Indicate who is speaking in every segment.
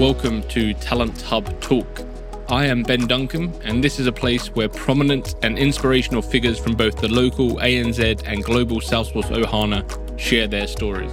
Speaker 1: Welcome to Talent Hub Talk. I am Ben Duncombe, and this is a place where prominent and inspirational figures from both the local ANZ and global Salesforce Ohana share their stories.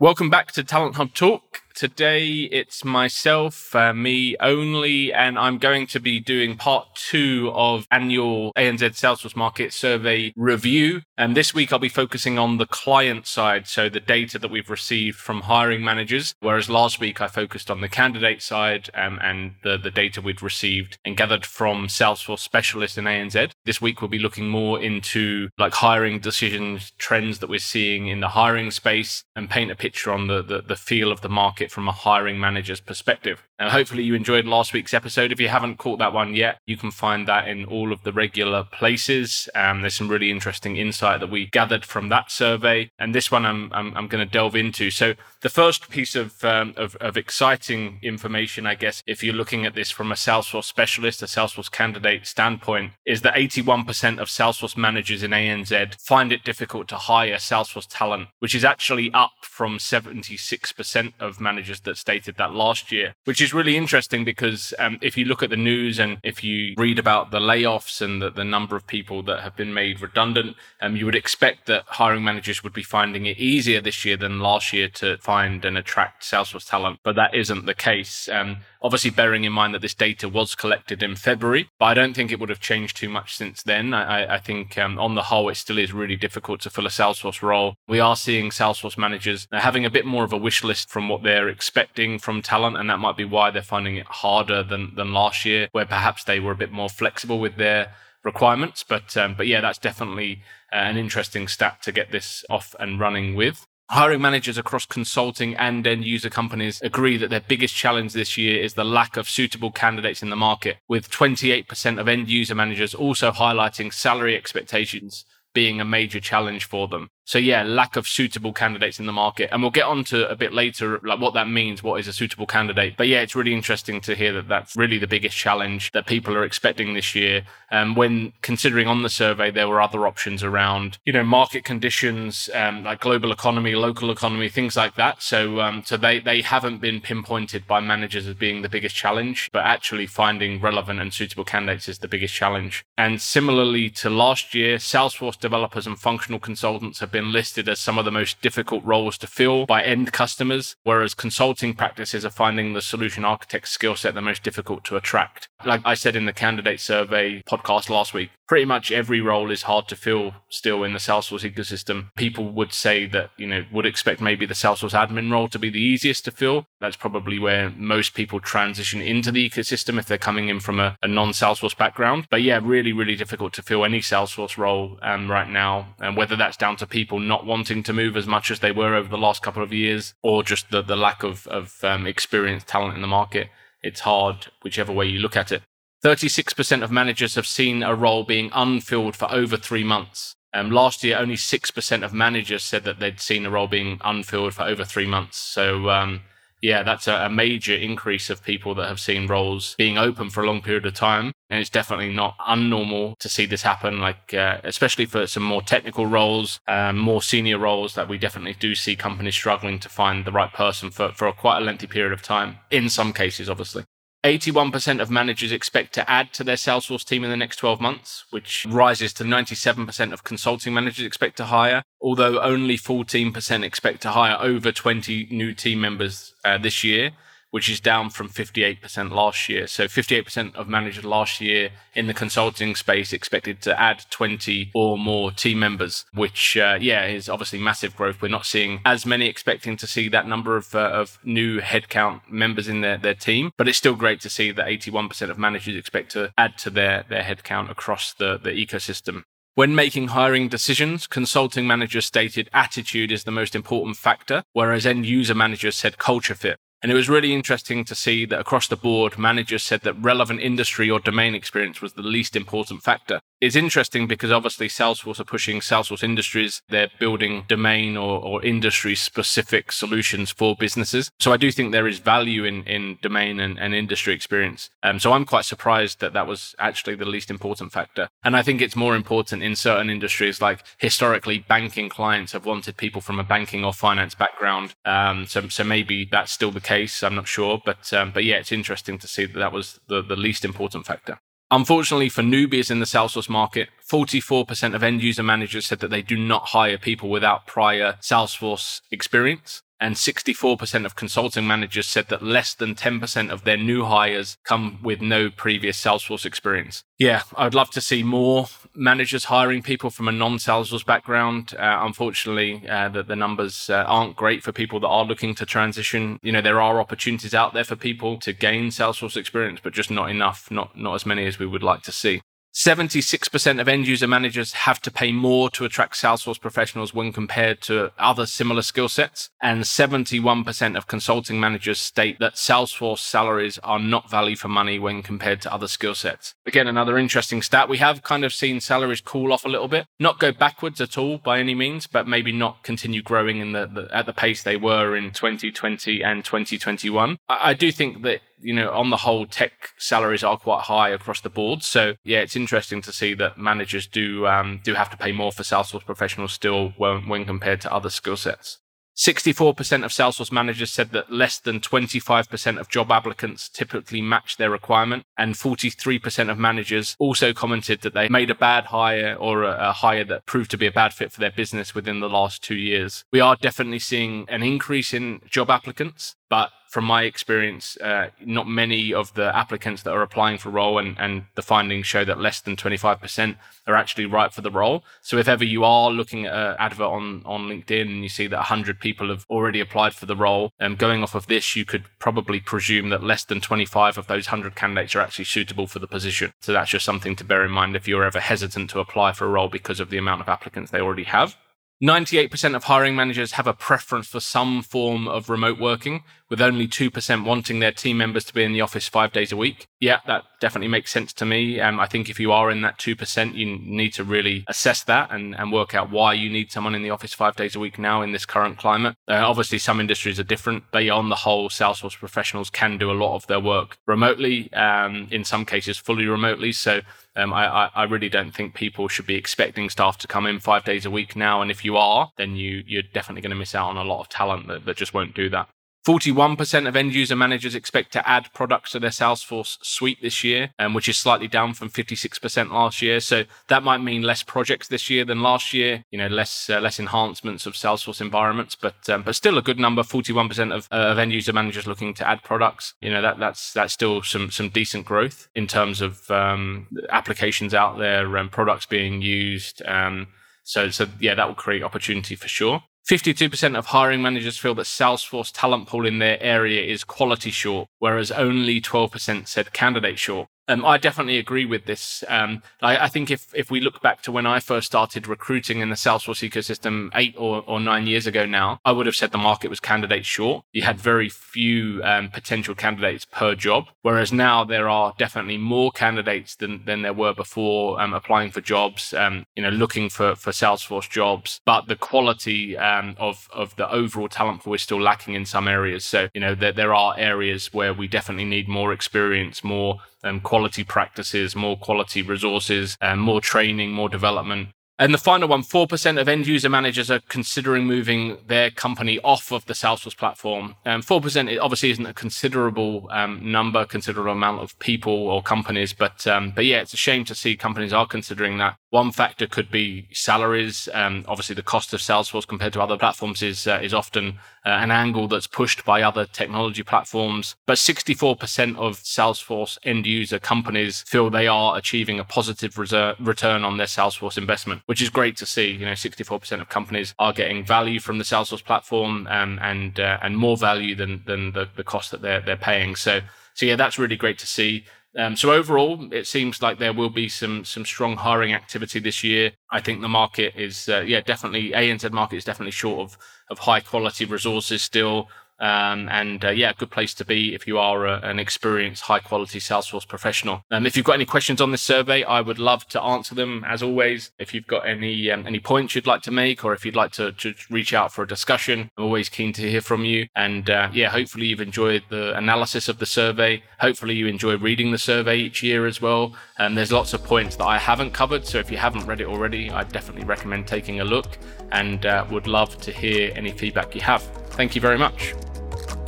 Speaker 1: Welcome back to Talent Hub Talk. Today it's myself, uh, me only, and I'm going to be doing part two of annual ANZ Salesforce Market Survey review. And this week I'll be focusing on the client side, so the data that we've received from hiring managers, whereas last week I focused on the candidate side um, and the, the data we'd received and gathered from Salesforce specialists in ANZ. This week we'll be looking more into like hiring decisions, trends that we're seeing in the hiring space, and paint a picture on the, the, the feel of the market it from a hiring manager's perspective. Now, hopefully, you enjoyed last week's episode. If you haven't caught that one yet, you can find that in all of the regular places. Um, there's some really interesting insight that we gathered from that survey, and this one I'm I'm, I'm going to delve into. So, the first piece of, um, of of exciting information, I guess, if you're looking at this from a Salesforce specialist, a Salesforce candidate standpoint, is that 81% of Salesforce managers in ANZ find it difficult to hire Salesforce talent, which is actually up from 76% of managers that stated that last year, which is is really interesting because um, if you look at the news and if you read about the layoffs and the, the number of people that have been made redundant, um, you would expect that hiring managers would be finding it easier this year than last year to find and attract Salesforce talent. But that isn't the case. Um, Obviously, bearing in mind that this data was collected in February, but I don't think it would have changed too much since then. I, I think um, on the whole, it still is really difficult to fill a Salesforce role. We are seeing Salesforce managers having a bit more of a wish list from what they're expecting from talent, and that might be why they're finding it harder than, than last year, where perhaps they were a bit more flexible with their requirements. But um, but yeah, that's definitely uh, an interesting stat to get this off and running with. Hiring managers across consulting and end user companies agree that their biggest challenge this year is the lack of suitable candidates in the market, with 28% of end user managers also highlighting salary expectations being a major challenge for them. So yeah, lack of suitable candidates in the market. And we'll get on to a bit later, like what that means, what is a suitable candidate. But yeah, it's really interesting to hear that that's really the biggest challenge that people are expecting this year. Um, when considering on the survey, there were other options around, you know, market conditions, um, like global economy, local economy, things like that. So, um, so they, they haven't been pinpointed by managers as being the biggest challenge, but actually finding relevant and suitable candidates is the biggest challenge. And similarly to last year, Salesforce developers and functional consultants have been listed as some of the most difficult roles to fill by end customers, whereas consulting practices are finding the solution architect skill set the most difficult to attract. Like I said in the candidate survey podcast last week, pretty much every role is hard to fill still in the Salesforce ecosystem. People would say that, you know, would expect maybe the Salesforce admin role to be the easiest to fill. That's probably where most people transition into the ecosystem if they're coming in from a, a non Salesforce background. But yeah, really, really difficult to fill any Salesforce role um, right now. And whether that's down to people not wanting to move as much as they were over the last couple of years or just the, the lack of, of um, experienced talent in the market. It's hard, whichever way you look at it. 36% of managers have seen a role being unfilled for over three months. Um, last year, only 6% of managers said that they'd seen a role being unfilled for over three months. So, um, yeah, that's a, a, major increase of people that have seen roles being open for a long period of time. And it's definitely not unnormal to see this happen, like, uh, especially for some more technical roles, um, more senior roles that we definitely do see companies struggling to find the right person for, for a quite a lengthy period of time, in some cases, obviously. 81% of managers expect to add to their Salesforce team in the next 12 months, which rises to 97% of consulting managers expect to hire, although only 14% expect to hire over 20 new team members uh, this year which is down from 58% last year. So 58% of managers last year in the consulting space expected to add 20 or more team members, which, uh, yeah, is obviously massive growth. We're not seeing as many expecting to see that number of, uh, of new headcount members in their, their team, but it's still great to see that 81% of managers expect to add to their, their headcount across the, the ecosystem. When making hiring decisions, consulting managers stated attitude is the most important factor, whereas end user managers said culture fit. And it was really interesting to see that across the board, managers said that relevant industry or domain experience was the least important factor. It's interesting because obviously Salesforce are pushing Salesforce industries. They're building domain or, or industry specific solutions for businesses. So I do think there is value in, in domain and, and industry experience. Um, so I'm quite surprised that that was actually the least important factor. And I think it's more important in certain industries, like historically banking clients have wanted people from a banking or finance background. Um, so, so maybe that's still the case. I'm not sure. But, um, but yeah, it's interesting to see that that was the, the least important factor. Unfortunately for newbies in the Salesforce market, 44% of end user managers said that they do not hire people without prior Salesforce experience and 64% of consulting managers said that less than 10% of their new hires come with no previous Salesforce experience. Yeah, I'd love to see more managers hiring people from a non-Salesforce background. Uh, unfortunately, uh, the, the numbers uh, aren't great for people that are looking to transition. You know, there are opportunities out there for people to gain Salesforce experience, but just not enough, not not as many as we would like to see. 76% of end user managers have to pay more to attract Salesforce professionals when compared to other similar skill sets. And 71% of consulting managers state that Salesforce salaries are not value for money when compared to other skill sets. Again, another interesting stat. We have kind of seen salaries cool off a little bit, not go backwards at all by any means, but maybe not continue growing in the, the at the pace they were in 2020 and 2021. I, I do think that you know, on the whole, tech salaries are quite high across the board. So yeah, it's interesting to see that managers do um, do have to pay more for Salesforce professionals still when, when compared to other skill sets. 64% of Salesforce managers said that less than 25% of job applicants typically match their requirement. And 43% of managers also commented that they made a bad hire or a, a, hire that proved to be a bad fit for their business within the last two years. We are definitely seeing an increase in job applicants, but from my experience, uh, not many of the applicants that are applying for role and, and the findings show that less than 25% are actually right for the role. So if ever you are looking at an advert on, on LinkedIn and you see that 100 people have already applied for the role, um, going off of this, you could probably presume that less than 25 of those 100 candidates are actually suitable for the position. So that's just something to bear in mind if you're ever hesitant to apply for a role because of the amount of applicants they already have. 98% of hiring managers have a preference for some form of remote working, with only 2% wanting their team members to be in the office five days a week. Yeah, that definitely makes sense to me. Um, I think if you are in that 2%, you need to really assess that and, and work out why you need someone in the office five days a week now in this current climate. Uh, obviously, some industries are different, but on the whole, Salesforce professionals can do a lot of their work remotely, um, in some cases, fully remotely. So um, I, I, really don't think people should be expecting staff to come in five days a week now. And if you are, then you, you're definitely going to miss out on a lot of talent that, that just won't do that. 41% of end user managers expect to add products to their Salesforce suite this year, um, which is slightly down from 56% last year. So that might mean less projects this year than last year. You know, less uh, less enhancements of Salesforce environments, but um, but still a good number. 41% of, uh, of end user managers looking to add products. You know, that that's that's still some some decent growth in terms of um, applications out there and products being used. Um, so so yeah, that will create opportunity for sure. 52% of hiring managers feel that Salesforce talent pool in their area is quality short, whereas only 12% said candidate short. Um, I definitely agree with this. Um, I, I, think if, if we look back to when I first started recruiting in the Salesforce ecosystem eight or, or nine years ago now, I would have said the market was candidate short. You had very few um, potential candidates per job, whereas now there are definitely more candidates than, than there were before um, applying for jobs, um, you know, looking for, for Salesforce jobs. But the quality um, of, of the overall talent pool is still lacking in some areas. So, you know, there, there are areas where we definitely need more experience, more um, quality practices, more quality resources, um, more training, more development. And the final one, 4% of end user managers are considering moving their company off of the Salesforce platform. Um, 4% obviously isn't a considerable um, number, considerable amount of people or companies, but, um, but yeah, it's a shame to see companies are considering that. One factor could be salaries. Um, obviously, the cost of Salesforce compared to other platforms is uh, is often uh, an angle that's pushed by other technology platforms. But 64% of Salesforce end user companies feel they are achieving a positive reser- return on their Salesforce investment, which is great to see. You know, 64% of companies are getting value from the Salesforce platform um, and uh, and more value than than the, the cost that they're they're paying. So so yeah, that's really great to see. Um, so overall, it seems like there will be some some strong hiring activity this year. I think the market is, uh, yeah, definitely ANZ market is definitely short of of high quality resources still. Um, and uh, yeah, good place to be if you are a, an experienced, high quality Salesforce professional. Um, if you've got any questions on this survey, I would love to answer them as always. If you've got any um, any points you'd like to make, or if you'd like to, to reach out for a discussion, I'm always keen to hear from you. And uh, yeah, hopefully you've enjoyed the analysis of the survey. Hopefully you enjoy reading the survey each year as well. And um, there's lots of points that I haven't covered, so if you haven't read it already, I definitely recommend taking a look. And uh, would love to hear any feedback you have. Thank you very much.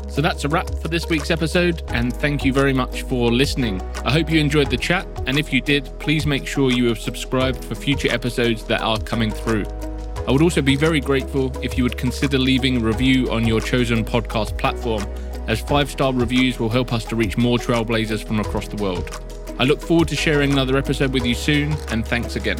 Speaker 1: So that's a wrap for this week's episode, and thank you very much for listening. I hope you enjoyed the chat, and if you did, please make sure you have subscribed for future episodes that are coming through. I would also be very grateful if you would consider leaving a review on your chosen podcast platform, as five star reviews will help us to reach more trailblazers from across the world. I look forward to sharing another episode with you soon, and thanks again.